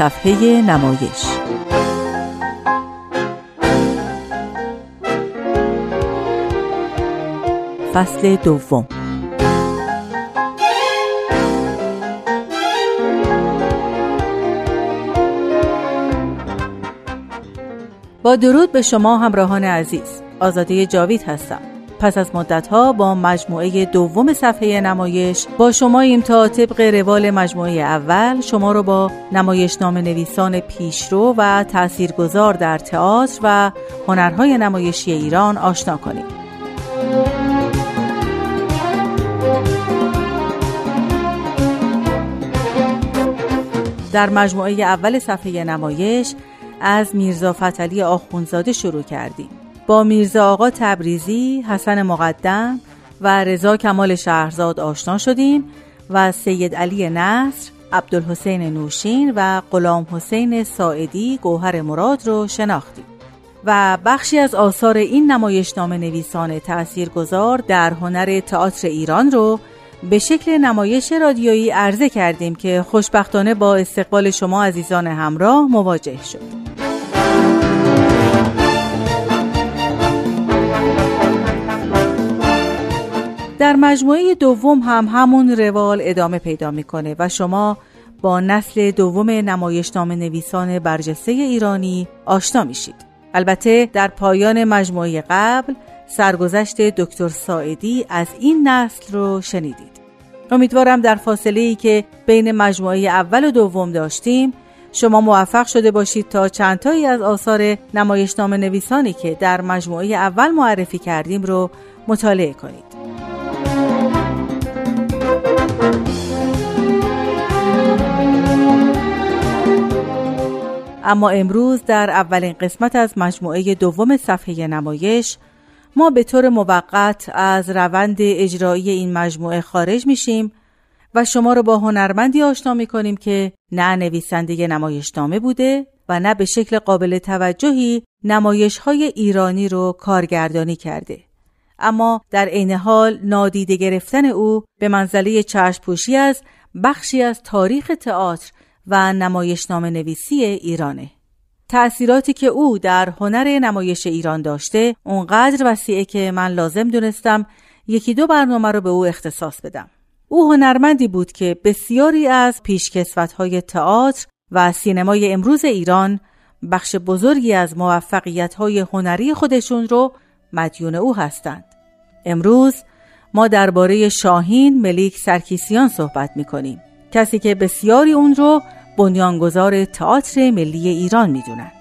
صفحه نمایش. فصل دوم. با درود به شما همراهان عزیز. آزاده جاوید هستم. پس از مدتها با مجموعه دوم صفحه نمایش با شما تا طبق روال مجموعه اول شما رو با نمایش نام نویسان پیشرو و تاثیرگذار در تئاتر و هنرهای نمایشی ایران آشنا کنیم. در مجموعه اول صفحه نمایش از میرزا فتلی آخونزاده شروع کردیم. با میرزا آقا تبریزی، حسن مقدم و رضا کمال شهرزاد آشنا شدیم و سید علی نصر، عبدالحسین نوشین و غلام حسین ساعدی گوهر مراد رو شناختیم. و بخشی از آثار این نمایشنامه نویسان تأثیرگذار در هنر تئاتر ایران رو به شکل نمایش رادیویی عرضه کردیم که خوشبختانه با استقبال شما عزیزان همراه مواجه شد. در مجموعه دوم هم همون روال ادامه پیدا می‌کنه و شما با نسل دوم نمایشنامه نویسان برجسته ایرانی آشنا میشید. البته در پایان مجموعه قبل سرگذشت دکتر ساعدی از این نسل رو شنیدید. امیدوارم در فاصله ای که بین مجموعه اول و دوم داشتیم شما موفق شده باشید تا چندتایی از آثار نمایشنامه نویسانی که در مجموعه اول معرفی کردیم رو مطالعه کنید. اما امروز در اولین قسمت از مجموعه دوم صفحه نمایش ما به طور موقت از روند اجرایی این مجموعه خارج میشیم و شما رو با هنرمندی آشنا می کنیم که نه نویسنده نمایشنامه بوده و نه به شکل قابل توجهی نمایش های ایرانی رو کارگردانی کرده. اما در عین حال نادیده گرفتن او به منزله چشم پوشی از بخشی از تاریخ تئاتر و نمایشنامه نویسی ایرانه. تأثیراتی که او در هنر نمایش ایران داشته اونقدر وسیعه که من لازم دونستم یکی دو برنامه رو به او اختصاص بدم. او هنرمندی بود که بسیاری از پیشکسوت‌های تئاتر و سینمای امروز ایران بخش بزرگی از موفقیت‌های هنری خودشون رو مدیون او هستند. امروز ما درباره شاهین ملیک سرکیسیان صحبت می‌کنیم. کسی که بسیاری اون رو بنیانگذار تئاتر ملی ایران می‌دونن.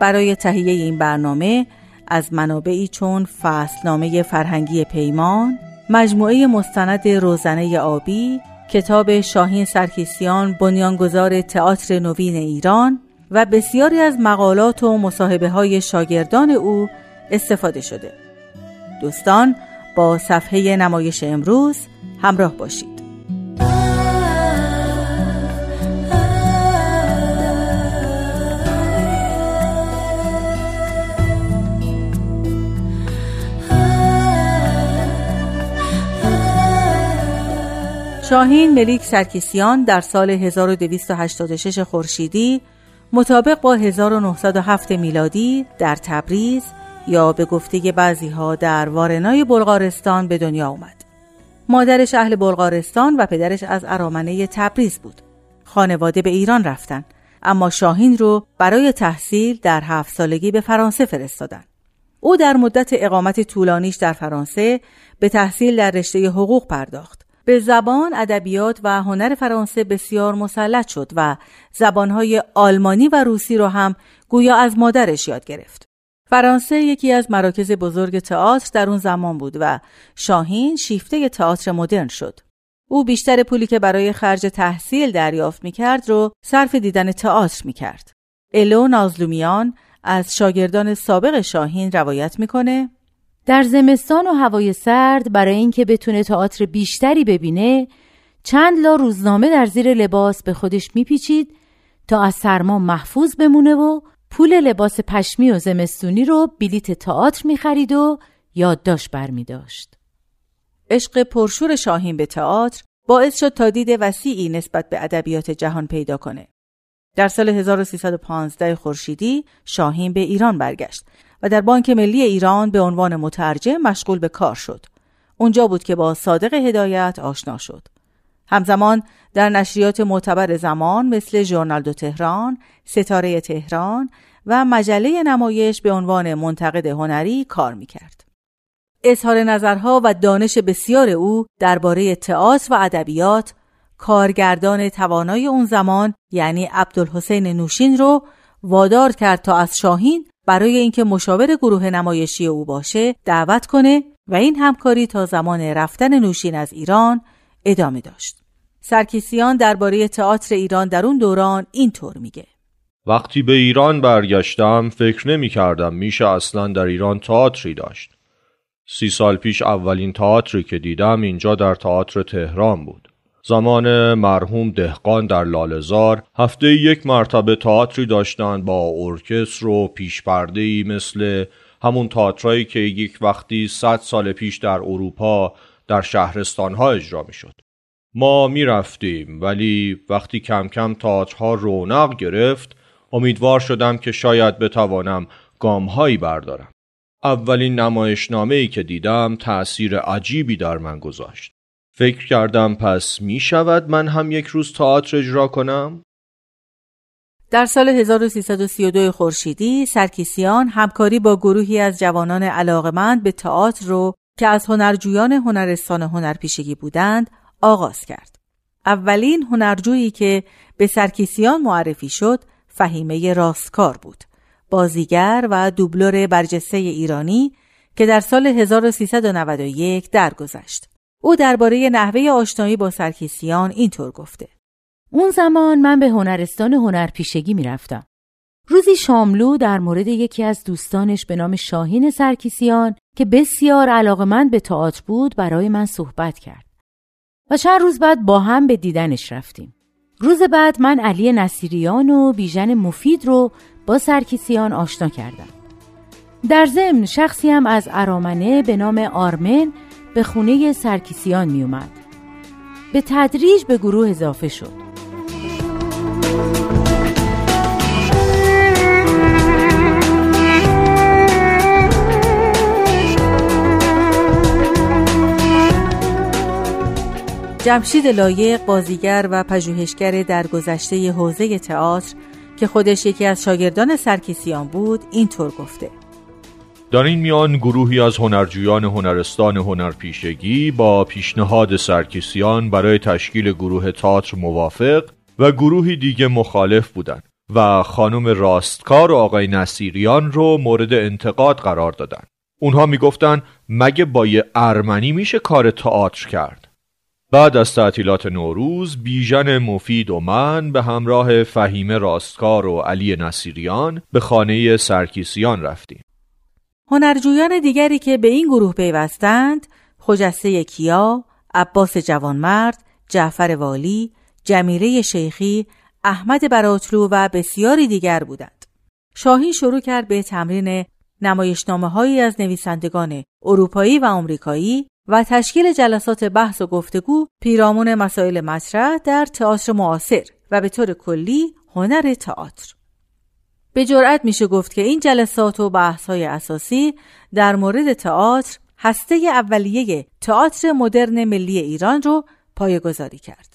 برای تهیه این برنامه از منابعی چون فصلنامه فرهنگی پیمان، مجموعه مستند روزنه آبی، کتاب شاهین سرکیسیان بنیانگذار تئاتر نوین ایران و بسیاری از مقالات و مصاحبه های شاگردان او استفاده شده. دوستان با صفحه نمایش امروز همراه باشید. شاهین ملیک سرکیسیان در سال 1286 خورشیدی مطابق با 1907 میلادی در تبریز یا به گفته بعضی ها در وارنای بلغارستان به دنیا آمد. مادرش اهل بلغارستان و پدرش از ارامنه تبریز بود. خانواده به ایران رفتن اما شاهین رو برای تحصیل در هفت سالگی به فرانسه فرستادن. او در مدت اقامت طولانیش در فرانسه به تحصیل در رشته حقوق پرداخت. به زبان، ادبیات و هنر فرانسه بسیار مسلط شد و زبانهای آلمانی و روسی را هم گویا از مادرش یاد گرفت. فرانسه یکی از مراکز بزرگ تئاتر در اون زمان بود و شاهین شیفته تئاتر مدرن شد. او بیشتر پولی که برای خرج تحصیل دریافت می‌کرد رو صرف دیدن تئاتر می‌کرد. الو نازلومیان از شاگردان سابق شاهین روایت می‌کنه در زمستان و هوای سرد برای اینکه بتونه تئاتر بیشتری ببینه چند لا روزنامه در زیر لباس به خودش میپیچید تا از سرما محفوظ بمونه و پول لباس پشمی و زمستونی رو بلیت تئاتر می‌خرید و یادداشت برمیداشت. عشق پرشور شاهین به تئاتر باعث شد تا دید وسیعی نسبت به ادبیات جهان پیدا کنه. در سال 1315 خورشیدی شاهین به ایران برگشت و در بانک ملی ایران به عنوان مترجم مشغول به کار شد. اونجا بود که با صادق هدایت آشنا شد. همزمان در نشریات معتبر زمان مثل ژورنال دو تهران، ستاره تهران و مجله نمایش به عنوان منتقد هنری کار می‌کرد. اظهار نظرها و دانش بسیار او درباره تئاتر و ادبیات کارگردان توانای اون زمان یعنی عبدالحسین نوشین رو وادار کرد تا از شاهین برای اینکه مشاور گروه نمایشی او باشه دعوت کنه و این همکاری تا زمان رفتن نوشین از ایران ادامه داشت. سرکیسیان درباره تئاتر ایران در اون دوران اینطور میگه وقتی به ایران برگشتم فکر نمی کردم میشه اصلا در ایران تئاتری داشت. سی سال پیش اولین تئاتری که دیدم اینجا در تئاتر تهران بود. زمان مرحوم دهقان در لالزار هفته یک مرتبه تئاتری داشتند با ارکستر و پیشپرده مثل همون تئاترایی که یک وقتی صد سال پیش در اروپا در شهرستانها اجرا می شد. ما می رفتیم ولی وقتی کم کم تئاترها رونق گرفت امیدوار شدم که شاید بتوانم گامهایی بردارم. اولین نمایشنامه ای که دیدم تأثیر عجیبی در من گذاشت. فکر کردم پس می شود من هم یک روز تئاتر اجرا کنم؟ در سال 1332 خورشیدی سرکیسیان همکاری با گروهی از جوانان علاقمند به تئاتر رو که از هنرجویان هنرستان هنرپیشگی بودند آغاز کرد. اولین هنرجویی که به سرکیسیان معرفی شد فهیمه راستکار بود. بازیگر و دوبلور برجسته ایرانی که در سال 1391 درگذشت. او درباره نحوه آشنایی با سرکیسیان اینطور گفته اون زمان من به هنرستان هنرپیشگی می‌رفتم. روزی شاملو در مورد یکی از دوستانش به نام شاهین سرکیسیان که بسیار علاقمند به تئاتر بود برای من صحبت کرد. و چند روز بعد با هم به دیدنش رفتیم. روز بعد من علی نصیریان و بیژن مفید رو با سرکیسیان آشنا کردم. در ضمن شخصی هم از ارامنه به نام آرمن به خونه سرکیسیان می اومد. به تدریج به گروه اضافه شد. جمشید لایق بازیگر و پژوهشگر در گذشته حوزه تئاتر که خودش یکی از شاگردان سرکیسیان بود اینطور گفته در این میان گروهی از هنرجویان هنرستان هنرپیشگی با پیشنهاد سرکیسیان برای تشکیل گروه تئاتر موافق و گروهی دیگه مخالف بودند و خانم راستکار و آقای نصیریان رو مورد انتقاد قرار دادن اونها می‌گفتن مگه با یه ارمنی میشه کار تئاتر کرد؟ بعد از تعطیلات نوروز بیژن مفید و من به همراه فهیم راستکار و علی نصیریان به خانه سرکیسیان رفتیم. هنرجویان دیگری که به این گروه پیوستند خجسته کیا، عباس جوانمرد، جعفر والی، جمیره شیخی، احمد براتلو و بسیاری دیگر بودند. شاهین شروع کرد به تمرین نمایشنامه هایی از نویسندگان اروپایی و آمریکایی و تشکیل جلسات بحث و گفتگو پیرامون مسائل مطرح در تئاتر معاصر و به طور کلی هنر تئاتر. به جرأت میشه گفت که این جلسات و بحث های اساسی در مورد تئاتر هسته اولیه تئاتر مدرن ملی ایران رو پایگذاری کرد.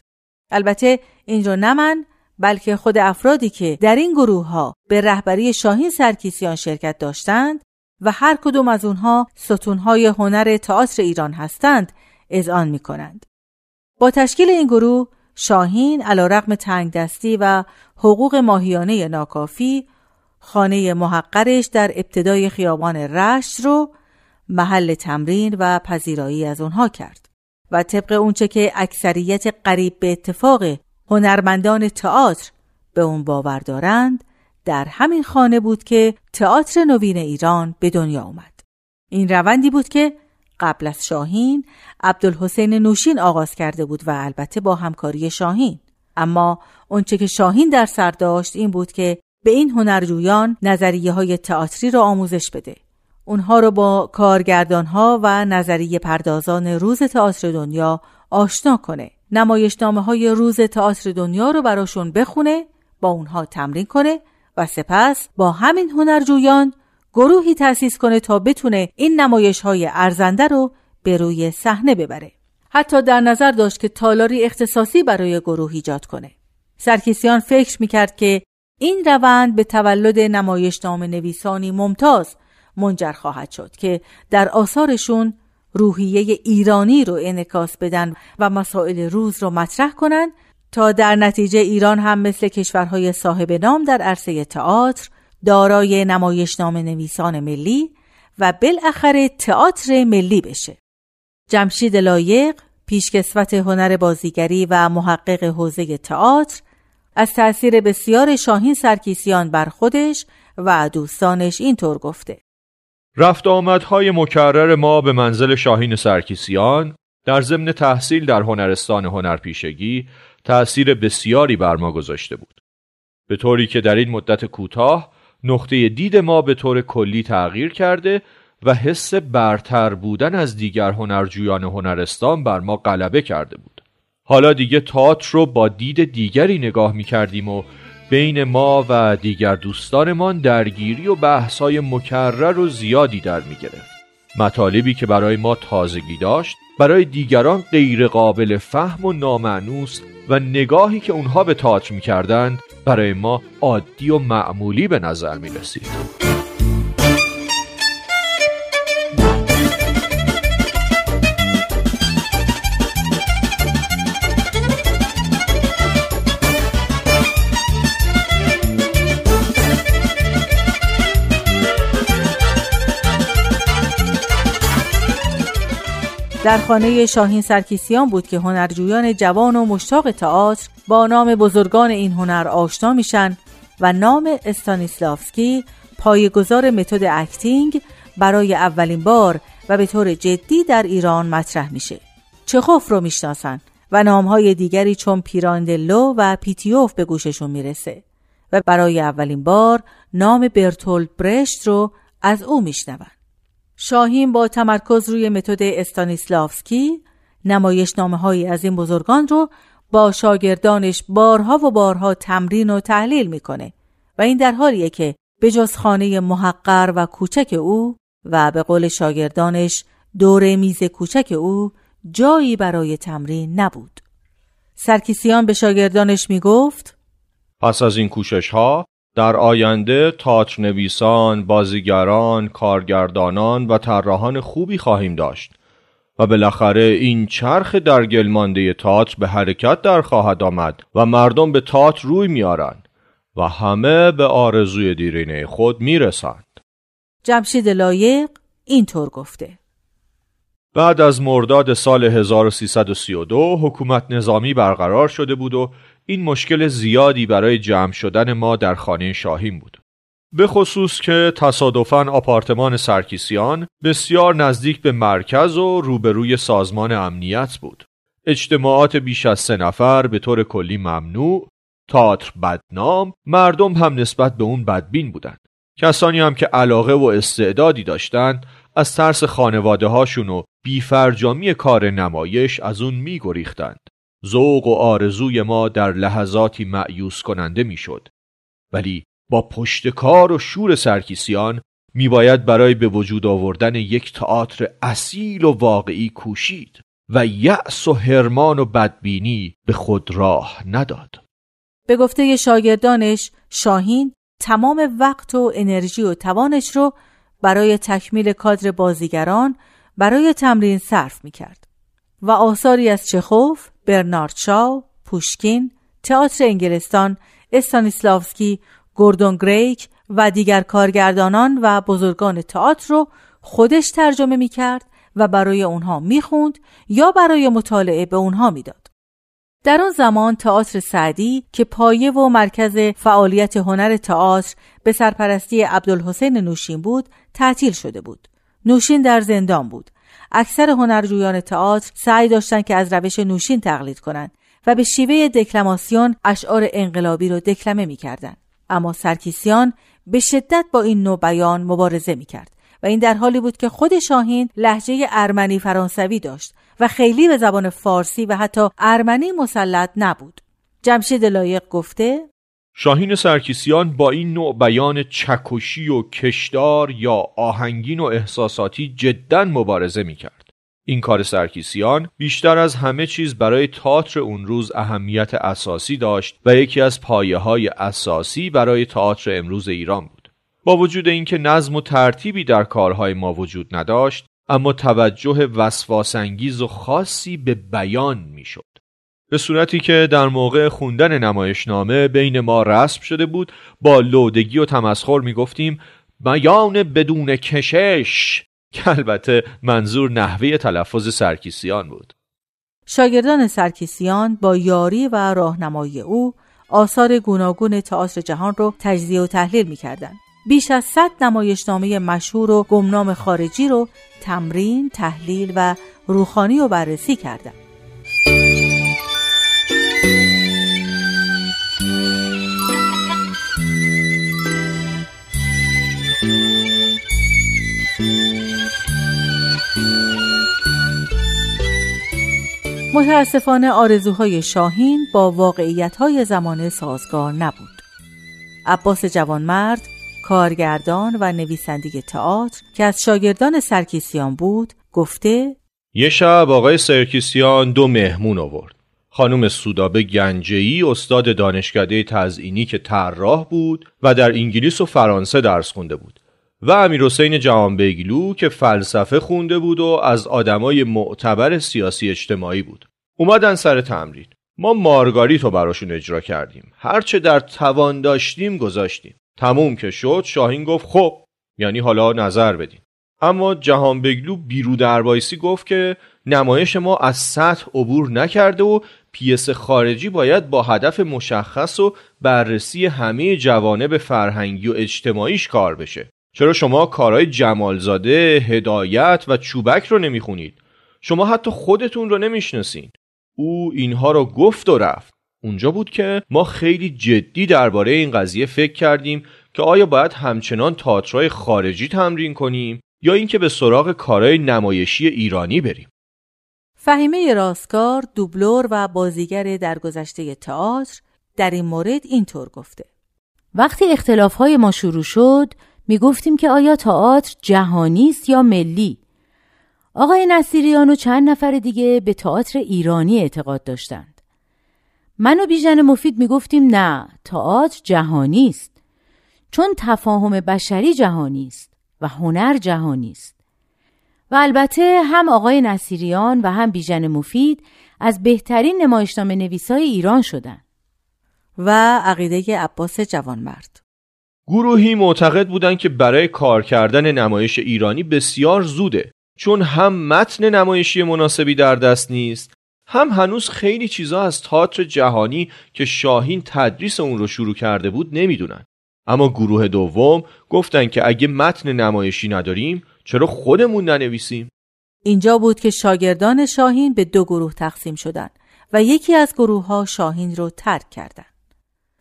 البته این رو نه من بلکه خود افرادی که در این گروه ها به رهبری شاهین سرکیسیان شرکت داشتند و هر کدوم از اونها ستونهای هنر تئاتر ایران هستند اذعان می کنند. با تشکیل این گروه شاهین علا رقم تنگ دستی و حقوق ماهیانه ناکافی خانه محقرش در ابتدای خیابان رشت رو محل تمرین و پذیرایی از اونها کرد و طبق اونچه که اکثریت قریب به اتفاق هنرمندان تئاتر به اون باور دارند در همین خانه بود که تئاتر نوین ایران به دنیا آمد. این روندی بود که قبل از شاهین عبدالحسین نوشین آغاز کرده بود و البته با همکاری شاهین اما اونچه که شاهین در سر داشت این بود که به این هنرجویان نظریه های تئاتری را آموزش بده اونها رو با کارگردان ها و نظریه پردازان روز تئاتر دنیا آشنا کنه نمایشنامه های روز تئاتر دنیا رو براشون بخونه با اونها تمرین کنه و سپس با همین هنرجویان گروهی تأسیس کنه تا بتونه این نمایش های ارزنده رو به روی صحنه ببره. حتی در نظر داشت که تالاری اختصاصی برای گروه ایجاد کنه. سرکیسیان فکر می‌کرد که این روند به تولد نام نویسانی ممتاز منجر خواهد شد که در آثارشون روحیه ایرانی رو انکاس بدن و مسائل روز رو مطرح کنند تا در نتیجه ایران هم مثل کشورهای صاحب نام در عرصه تئاتر دارای نام نویسان ملی و بالاخره تئاتر ملی بشه. جمشید لایق پیشکسوت هنر بازیگری و محقق حوزه تئاتر از تأثیر بسیار شاهین سرکیسیان بر خودش و دوستانش اینطور گفته. رفت آمدهای مکرر ما به منزل شاهین سرکیسیان در ضمن تحصیل در هنرستان هنرپیشگی تأثیر بسیاری بر ما گذاشته بود. به طوری که در این مدت کوتاه نقطه دید ما به طور کلی تغییر کرده و حس برتر بودن از دیگر هنرجویان هنرستان بر ما غلبه کرده بود. حالا دیگه تئاتر رو با دید دیگری نگاه می کردیم و بین ما و دیگر دوستانمان درگیری و بحثای مکرر و زیادی در می گرفت. مطالبی که برای ما تازگی داشت برای دیگران غیر قابل فهم و نامعنوس و نگاهی که اونها به تئاتر می کردند برای ما عادی و معمولی به نظر می رسید. در خانه شاهین سرکیسیان بود که هنرجویان جوان و مشتاق تئاتر با نام بزرگان این هنر آشنا میشن و نام استانیسلافسکی پایه‌گذار method acting برای اولین بار و به طور جدی در ایران مطرح میشه. چخوف رو می‌شناسن و نامهای دیگری چون پیراندلو و پیتیوف به گوششون می‌رسه و برای اولین بار نام برتولد برشت رو از او میشنون. شاهین با تمرکز روی متد استانیسلافسکی نمایش نامه هایی از این بزرگان رو با شاگردانش بارها و بارها تمرین و تحلیل می‌کنه و این در حالیه که به جز خانه محقر و کوچک او و به قول شاگردانش دور میز کوچک او جایی برای تمرین نبود. سرکیسیان به شاگردانش می‌گفت پس از این کوشش ها در آینده تاتر نویسان، بازیگران، کارگردانان و طراحان خوبی خواهیم داشت و بالاخره این چرخ در گلمانده تاتر به حرکت در خواهد آمد و مردم به تاتر روی میارند و همه به آرزوی دیرینه خود می‌رسند. جمشید لایق اینطور گفته بعد از مرداد سال 1332 حکومت نظامی برقرار شده بود و این مشکل زیادی برای جمع شدن ما در خانه شاهین بود. به خصوص که تصادفاً آپارتمان سرکیسیان بسیار نزدیک به مرکز و روبروی سازمان امنیت بود. اجتماعات بیش از سه نفر به طور کلی ممنوع، تاتر بدنام، مردم هم نسبت به اون بدبین بودند. کسانی هم که علاقه و استعدادی داشتند از ترس خانواده هاشون و بیفرجامی کار نمایش از اون می گریختند. ذوق و آرزوی ما در لحظاتی معیوس کننده می‌شد. ولی با پشت کار و شور سرکیسیان میباید برای به وجود آوردن یک تئاتر اصیل و واقعی کوشید و یأس و هرمان و بدبینی به خود راه نداد. به گفته شاگردانش شاهین تمام وقت و انرژی و توانش رو برای تکمیل کادر بازیگران برای تمرین صرف می کرد و آثاری از چخوف، برنارد شاو، پوشکین، تئاتر انگلستان، استانیسلاوسکی، گوردون گریک و دیگر کارگردانان و بزرگان تئاتر رو خودش ترجمه می کرد و برای اونها می‌خوند یا برای مطالعه به اونها می‌داد. در آن زمان تئاتر سعدی که پایه و مرکز فعالیت هنر تئاتر به سرپرستی عبدالحسین نوشین بود تعطیل شده بود. نوشین در زندان بود اکثر هنرجویان تئاتر سعی داشتند که از روش نوشین تقلید کنند و به شیوه دکلماسیون اشعار انقلابی را دکلمه می‌کردند. اما سرکیسیان به شدت با این نوع بیان مبارزه می‌کرد و این در حالی بود که خود شاهین لحجه ارمنی فرانسوی داشت و خیلی به زبان فارسی و حتی ارمنی مسلط نبود. جمشید لایق گفته شاهین سرکیسیان با این نوع بیان چکشی و کشدار یا آهنگین و احساساتی جدا مبارزه می کرد. این کار سرکیسیان بیشتر از همه چیز برای تئاتر اون روز اهمیت اساسی داشت و یکی از پایه های اساسی برای تئاتر امروز ایران بود. با وجود اینکه نظم و ترتیبی در کارهای ما وجود نداشت، اما توجه وسواسانگیز و خاصی به بیان می‌شد. به صورتی که در موقع خوندن نمایشنامه بین ما رسم شده بود با لودگی و تمسخر می‌گفتیم بیان بدون کشش. که البته منظور نحوه تلفظ سرکیسیان بود. شاگردان سرکیسیان با یاری و راهنمایی او آثار گوناگون تئاتر جهان رو تجزیه و تحلیل می‌کردند. بیش از صد نمایشنامه مشهور و گمنام خارجی رو تمرین، تحلیل و روخانی و بررسی کردند. متاسفانه آرزوهای شاهین با واقعیتهای زمانه سازگار نبود. عباس جوانمرد کارگردان و نویسنده تئاتر که از شاگردان سرکیسیان بود گفته یه شب آقای سرکیسیان دو مهمون آورد خانم سودابه گنجهی استاد دانشکده تزئینی که طراح بود و در انگلیس و فرانسه درس خونده بود و امیر حسین جهانبگلو که فلسفه خونده بود و از آدمای معتبر سیاسی اجتماعی بود. اومدن سر تمرین. ما مارگاریت رو براشون اجرا کردیم. هرچه در توان داشتیم گذاشتیم. تموم که شد شاهین گفت خب یعنی حالا نظر بدین. اما جهان بگلو بیرو دربایسی گفت که نمایش ما از سطح عبور نکرده و پیس خارجی باید با هدف مشخص و بررسی همه جوانب فرهنگی و اجتماعیش کار بشه. چرا شما کارهای جمالزاده، هدایت و چوبک رو نمی‌خونید؟ شما حتی خودتون رو نمی‌شناسین. او اینها رو گفت و رفت. اونجا بود که ما خیلی جدی درباره این قضیه فکر کردیم که آیا باید همچنان تئاترهای خارجی تمرین کنیم یا اینکه به سراغ کارهای نمایشی ایرانی بریم. فهیمه راستکار دوبلور و بازیگر درگذشته تئاتر در این مورد اینطور گفته. وقتی اختلافهای ما شروع شد می گفتیم که آیا تئاتر جهانی است یا ملی؟ آقای نصیریان و چند نفر دیگه به تئاتر ایرانی اعتقاد داشتند. من و بیژن مفید می‌گفتیم نه تئاتر جهانی است. چون تفاهم بشری جهانی است و هنر جهانی است. و البته هم آقای نصیریان و هم بیژن مفید از بهترین نمایشنامه نویسای ایران شدند. و عقیده عباس جوانمرد. گروهی معتقد بودند که برای کار کردن نمایش ایرانی بسیار زوده چون هم متن نمایشی مناسبی در دست نیست هم هنوز خیلی چیزا از تئاتر جهانی که شاهین تدریس اون رو شروع کرده بود نمی‌دونن. اما گروه دوم گفتن که اگه متن نمایشی نداریم چرا خودمون ننویسیم؟ اینجا بود که شاگردان شاهین به دو گروه تقسیم شدند و یکی از گروه ها شاهین رو ترک کردند.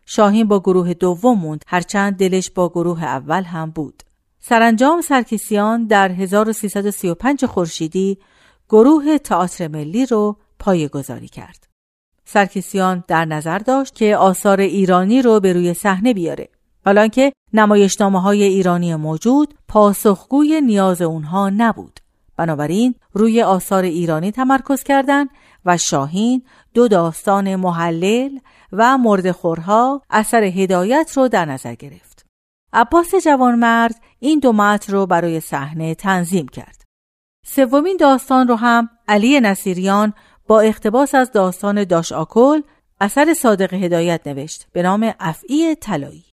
شاهین با گروه دوم موند هرچند دلش با گروه اول هم بود سرانجام سرکیسیان در 1335 خورشیدی گروه تئاتر ملی رو گذاری کرد. سرکیسیان در نظر داشت که آثار ایرانی رو به روی صحنه بیاره. حالا که نمایشنامه های ایرانی موجود پاسخگوی نیاز اونها نبود. بنابراین روی آثار ایرانی تمرکز کردند و شاهین دو داستان محلل و مردخورها اثر هدایت رو در نظر گرفت. عباس جوانمرد این دو متن رو برای صحنه تنظیم کرد. سومین داستان رو هم علی نصیریان با اقتباس از داستان داش آکل اثر صادق هدایت نوشت به نام افعی طلایی.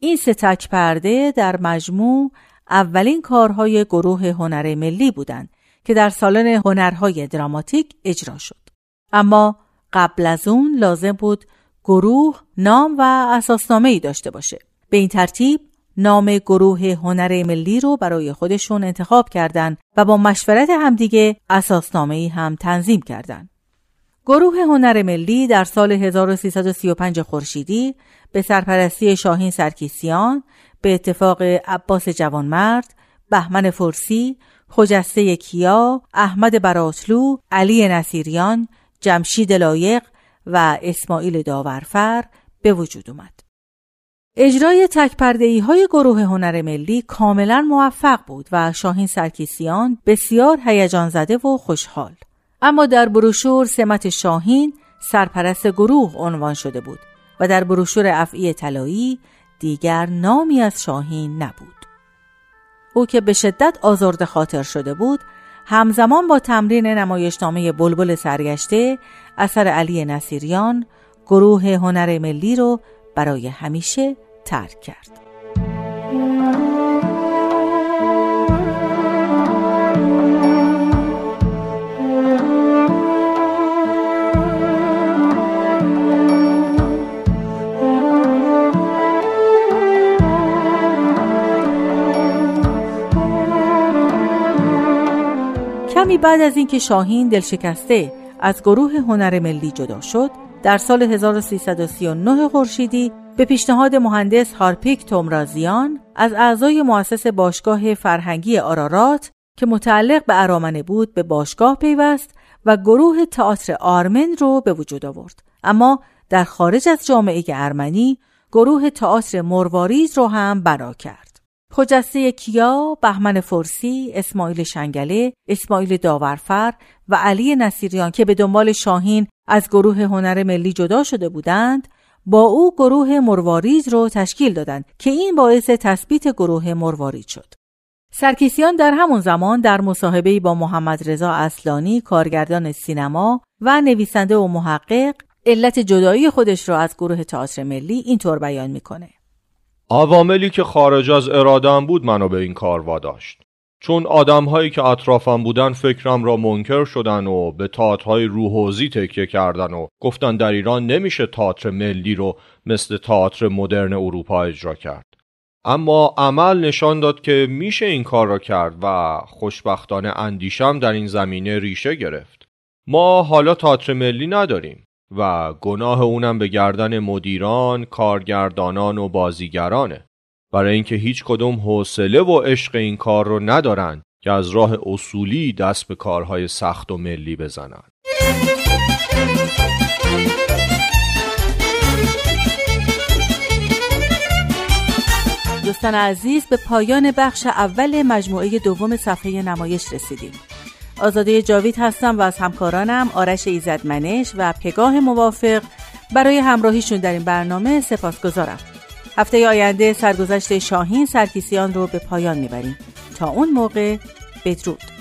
این ستک پرده در مجموع اولین کارهای گروه هنر ملی بودند که در سالن هنرهای دراماتیک اجرا شد. اما قبل از اون لازم بود گروه نام و اساسنامه ای داشته باشه. به این ترتیب نام گروه هنر ملی رو برای خودشون انتخاب کردند و با مشورت همدیگه اساسنامه ای هم تنظیم کردند. گروه هنر ملی در سال 1335 خورشیدی به سرپرستی شاهین سرکیسیان به اتفاق عباس جوانمرد، بهمن فرسی، خجسته کیا، احمد براتلو، علی نصیریان، جمشید لایق و اسماعیل داورفر به وجود اومد. اجرای تکپردهی های گروه هنر ملی کاملا موفق بود و شاهین سرکیسیان بسیار هیجان زده و خوشحال. اما در بروشور سمت شاهین سرپرست گروه عنوان شده بود و در بروشور افعی طلایی دیگر نامی از شاهین نبود. او که به شدت آزرده خاطر شده بود همزمان با تمرین نمایشنامه بلبل سرگشته اثر علی نصیریان گروه هنر ملی رو برای همیشه ترک کرد. کمی بعد از اینکه شاهین دلشکسته از گروه هنر ملی جدا شد در سال 1339 خورشیدی به پیشنهاد مهندس هارپیک تومرازیان از اعضای مؤسس باشگاه فرهنگی آرارات که متعلق به ارامنه بود به باشگاه پیوست و گروه تئاتر آرمن رو به وجود آورد. اما در خارج از جامعه ارمنی گروه تئاتر مرواریز رو هم بنا کرد. خجسته کیا، بهمن فرسی، اسماعیل شنگله، اسماعیل داورفر و علی نصیریان که به دنبال شاهین از گروه هنر ملی جدا شده بودند، با او گروه مرواریز رو تشکیل دادند که این باعث تثبیت گروه مرواریز شد. سرکیسیان در همون زمان در مصاحبه با محمد رضا اصلانی کارگردان سینما و نویسنده و محقق علت جدایی خودش را از گروه تئاتر ملی اینطور بیان می‌کنه. عواملی که خارج از ارادم بود منو به این کار واداشت. چون آدمهایی که اطرافم بودن فکرم را منکر شدن و به تئاترهای روحوزی تکیه کردن و گفتن در ایران نمیشه تئاتر ملی رو مثل تئاتر مدرن اروپا اجرا کرد. اما عمل نشان داد که میشه این کار را کرد و خوشبختانه اندیشم در این زمینه ریشه گرفت. ما حالا تئاتر ملی نداریم. و گناه اونم به گردن مدیران، کارگردانان و بازیگرانه. برای اینکه هیچ کدوم حوصله و عشق این کار رو ندارن که از راه اصولی دست به کارهای سخت و ملی بزنن. دوستان عزیز به پایان بخش اول مجموعه دوم صفحه نمایش رسیدیم. آزاده جاوید هستم و از همکارانم آرش ایزدمنش و پگاه موافق. برای همراهیشون در این برنامه سپاس گذارم. هفته آینده سرگذشت شاهین سرکیسیان رو به پایان می‌بریم. تا اون موقع بدرود.